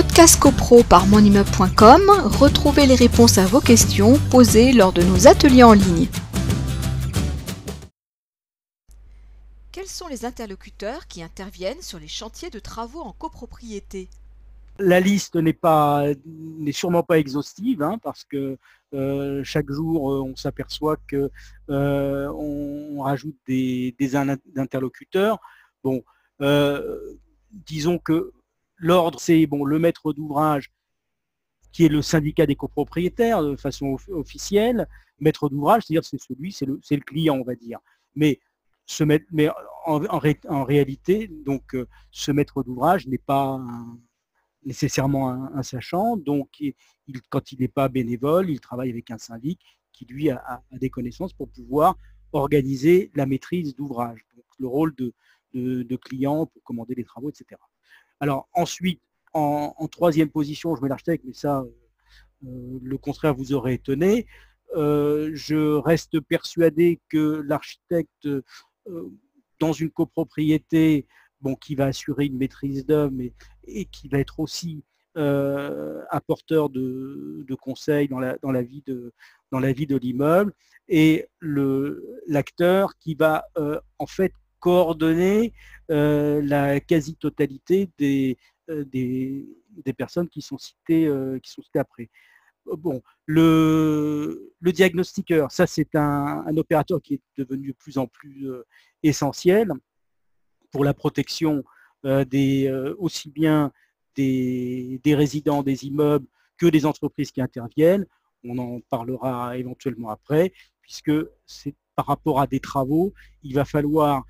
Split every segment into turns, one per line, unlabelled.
podcast copro par monimmeuble.com, retrouvez les réponses à vos questions posées lors de nos ateliers en ligne. Quels sont les interlocuteurs qui interviennent sur les chantiers de travaux en copropriété?
La liste n'est sûrement pas exhaustive hein, parce que euh, chaque jour euh, on s'aperçoit que euh, on, rajoute des, interlocuteurs. Bon, disons que l'ordre c'est bon le maître d'ouvrage qui est le syndicat des copropriétaires de façon officielle, maître d'ouvrage, c'est-à-dire c'est celui, c'est le, client, on va dire. Mais en, réalité, donc, euh, ce maître d'ouvrage n'est pas nécessairement un, sachant. Donc, quand il n'est pas bénévole, il travaille avec un syndic qui, lui, a, des connaissances pour pouvoir organiser la maîtrise d'ouvrage. Le rôle de, client pour commander les travaux, etc. Alors, ensuite, en, troisième position, je mets l'architecte, mais ça, euh, le contraire vous aurait étonné. Euh, je reste persuadé que l'architecte euh, dans une copropriété qui va assurer une maîtrise d'homme et, qui va être aussi apporteur de, conseils dans la, vie de, l'immeuble et l'acteur qui va en fait coordonner la quasi-totalité des, des, personnes qui sont citées, qui sont citées après bon, le, diagnostiqueur, ça c'est un, opérateur qui est devenu de plus en plus euh, essentiel pour la protection euh, des, euh, aussi bien des, résidents des immeubles que des entreprises qui interviennent. On en parlera éventuellement après, puisque c'est par rapport à des travaux, il va falloir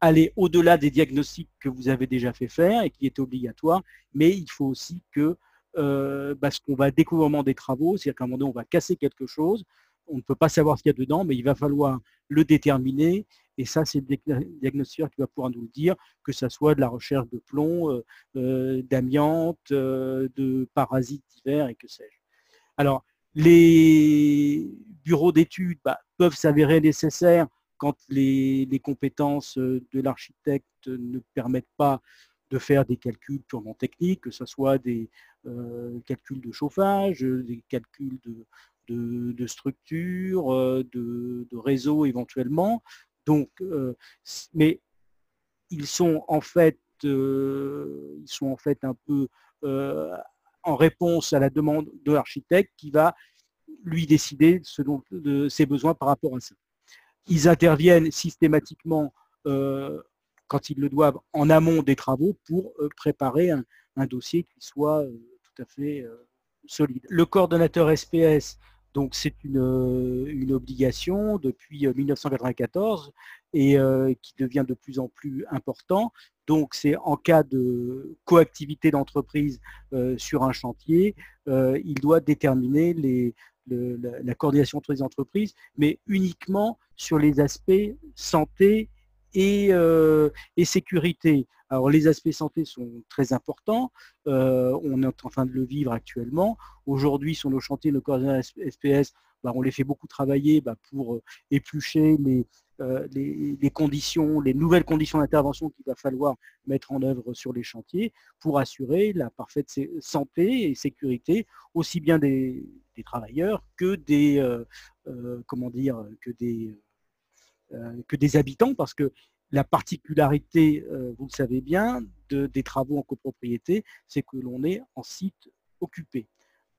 aller au-delà des diagnostics que vous avez déjà fait faire et qui est obligatoire, mais il faut aussi que euh, parce qu'on va découvrir des travaux, c'est-à-dire qu'à un moment donné, on va casser quelque chose, on ne peut pas savoir ce qu'il y a dedans, mais il va falloir le déterminer, et ça, c'est le diagnostiqueur qui va pouvoir nous le dire, que ce soit de la recherche de plomb, euh, euh, d'amiante, de parasites divers, et que sais-je. Alors, les bureaux d'études bah, peuvent s'avérer nécessaires quand les, compétences de l'architecte ne permettent pas de faire des calculs purement techniques, que ce soit des euh, calculs de chauffage, des calculs de, structure, euh, de, réseau éventuellement. Donc, euh, mais ils sont en fait, ils sont en fait un peu en réponse à la demande de l'architecte qui va lui décider selon de ses besoins par rapport à ça. Ils interviennent systématiquement quand ils le doivent, en amont des travaux pour euh, préparer un, dossier qui soit euh, tout à fait euh, solide. Le coordonnateur SPS, donc c'est une, obligation depuis 1994 et qui devient de plus en plus important. Donc c'est en cas de coactivité d'entreprise sur un chantier, il doit déterminer les, la, coordination entre les entreprises, mais uniquement sur les aspects santé euh, et, sécurité. Alors les aspects santé sont très importants, euh, on est en train de le vivre actuellement. Aujourd'hui sur nos chantiers, nos coordinateurs SPS, bah, on les fait beaucoup travailler bah, pour euh, éplucher les, les, conditions, les nouvelles conditions d'intervention qu'il va falloir mettre en œuvre sur les chantiers pour assurer la parfaite santé et sécurité aussi bien des, travailleurs que des comment dire que des euh, que des habitants, parce que la particularité, euh, vous le savez bien, des travaux en copropriété, c'est que l'on est en site occupé.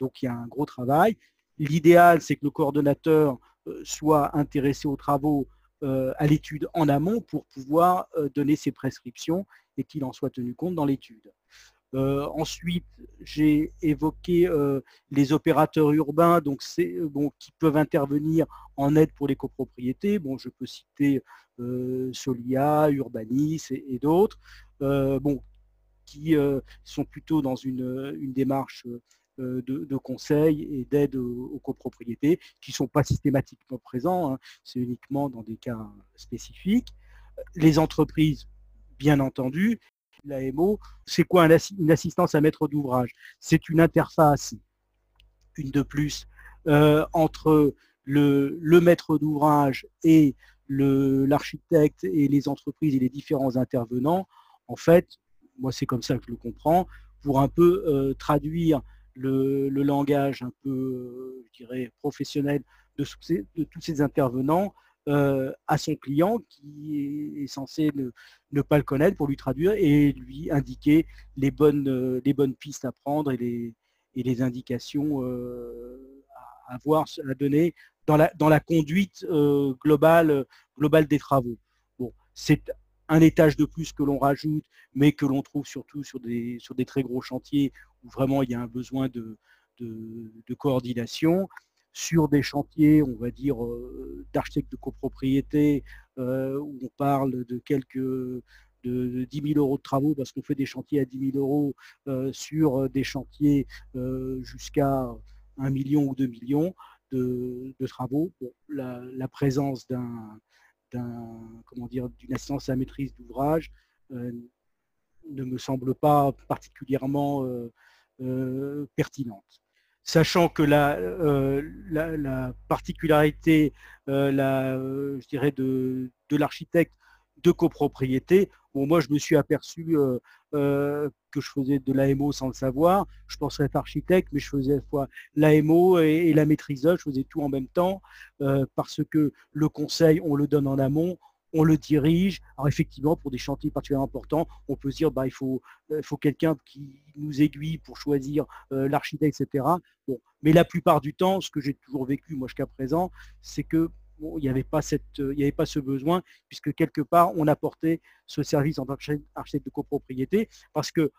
Donc il y a un gros travail. L'idéal, c'est que le coordonnateur euh, soit intéressé aux travaux à l'étude en amont pour pouvoir donner ses prescriptions et qu'il en soit tenu compte dans l'étude. Euh, ensuite, j'ai évoqué euh, les opérateurs urbains donc euh, qui peuvent intervenir en aide pour les copropriétés. Bon, je peux citer Solia, Urbanis et, d'autres, bon, qui sont plutôt dans une, démarche de, conseil et d'aide aux, copropriétés, qui ne sont pas systématiquement présents, hein. c'est uniquement dans des cas spécifiques. Les entreprises, bien entendu, l'AMO, c'est quoi une assistance à maître d'ouvrage? C'est une interface, une de plus, euh, entre le, maître d'ouvrage et l'architecte et les entreprises et les différents intervenants. En fait, moi c'est comme ça que je le comprends, pour un peu traduire le, langage un peu, je dirais, professionnel de tous ces intervenants à son client qui est censé ne, pas le connaître pour lui traduire et lui indiquer les bonnes, les bonnes pistes à prendre et les, indications à avoir, à donner dans la, dans la conduite globale, globale des travaux. Bon, c'est un étage de plus que l'on rajoute, mais que l'on trouve surtout sur des, sur des très gros chantiers où vraiment il y a un besoin de, de, coordination. Sur des chantiers, on va dire, d'architectes de copropriété, où on parle de quelques de 10 000 euros de travaux parce qu'on fait des chantiers à 10 000 euros sur des chantiers jusqu'à 1 million ou 2 millions de, travaux. la, présence d'un d'une assistance à maîtrise d'ouvrage ne me semble pas particulièrement pertinente sachant que la, la, particularité la, je dirais de, l'architecte de copropriété. Bon, moi, je me suis aperçu euh, euh, que je faisais de l'AMO sans le savoir. Je pensais être architecte, mais je faisais à la fois l'AMO et, la maîtrise. Je faisais tout en même temps euh, parce que le conseil, on le donne en amont, on le dirige. Alors effectivement, pour des chantiers particulièrement importants, on peut se dire bah, il faut, faut quelqu'un qui nous aiguille pour choisir l'architecte, etc. Bon. Mais la plupart du temps, ce que j'ai toujours vécu, moi jusqu'à présent, c'est que il n'y avait, pas n'y avait pas ce besoin, puisque quelque part, on apportait ce service en tant qu'architecte de copropriété, parce que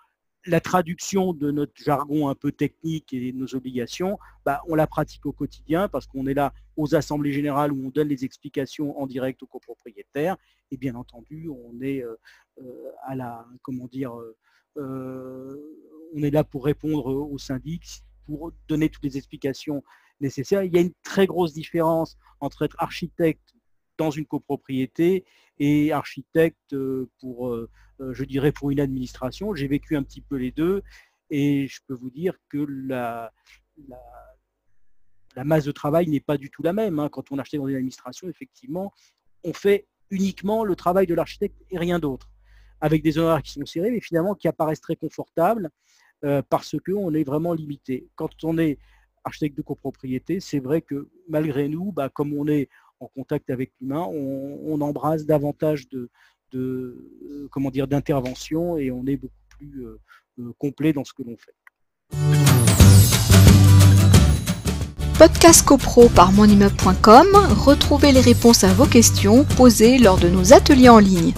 la traduction de notre jargon un peu technique et nos obligations, bah, on la pratique au quotidien parce qu'on est là aux assemblées générales où on donne les explications en direct aux copropriétaires. Et bien entendu, on est euh, euh, à la, comment euh, on est là pour répondre aux syndics, pour donner toutes les explications nécessaire. Il y a une très grosse différence entre être architecte dans une copropriété et architecte euh, pour, euh, euh, je dirais, pour une administration. J'ai vécu un petit peu les deux et je peux vous dire que la, masse de travail n'est pas du tout la même. Hein. Quand on achète dans une administration, effectivement, on fait uniquement le travail de l'architecte et rien d'autre, avec des honoraires qui sont serrés, mais finalement qui apparaissent très confortables parce qu'on est vraiment limité. Quand on est architecte de copropriété, c'est vrai que malgré nous, bah, comme on est en contact avec l'humain, on, embrasse davantage de, euh, comment dire d'intervention et on est beaucoup plus euh, euh, complet dans ce que l'on fait.
Podcast CoPro par monimmeuble.com, retrouvez les réponses à vos questions posées lors de nos ateliers en ligne.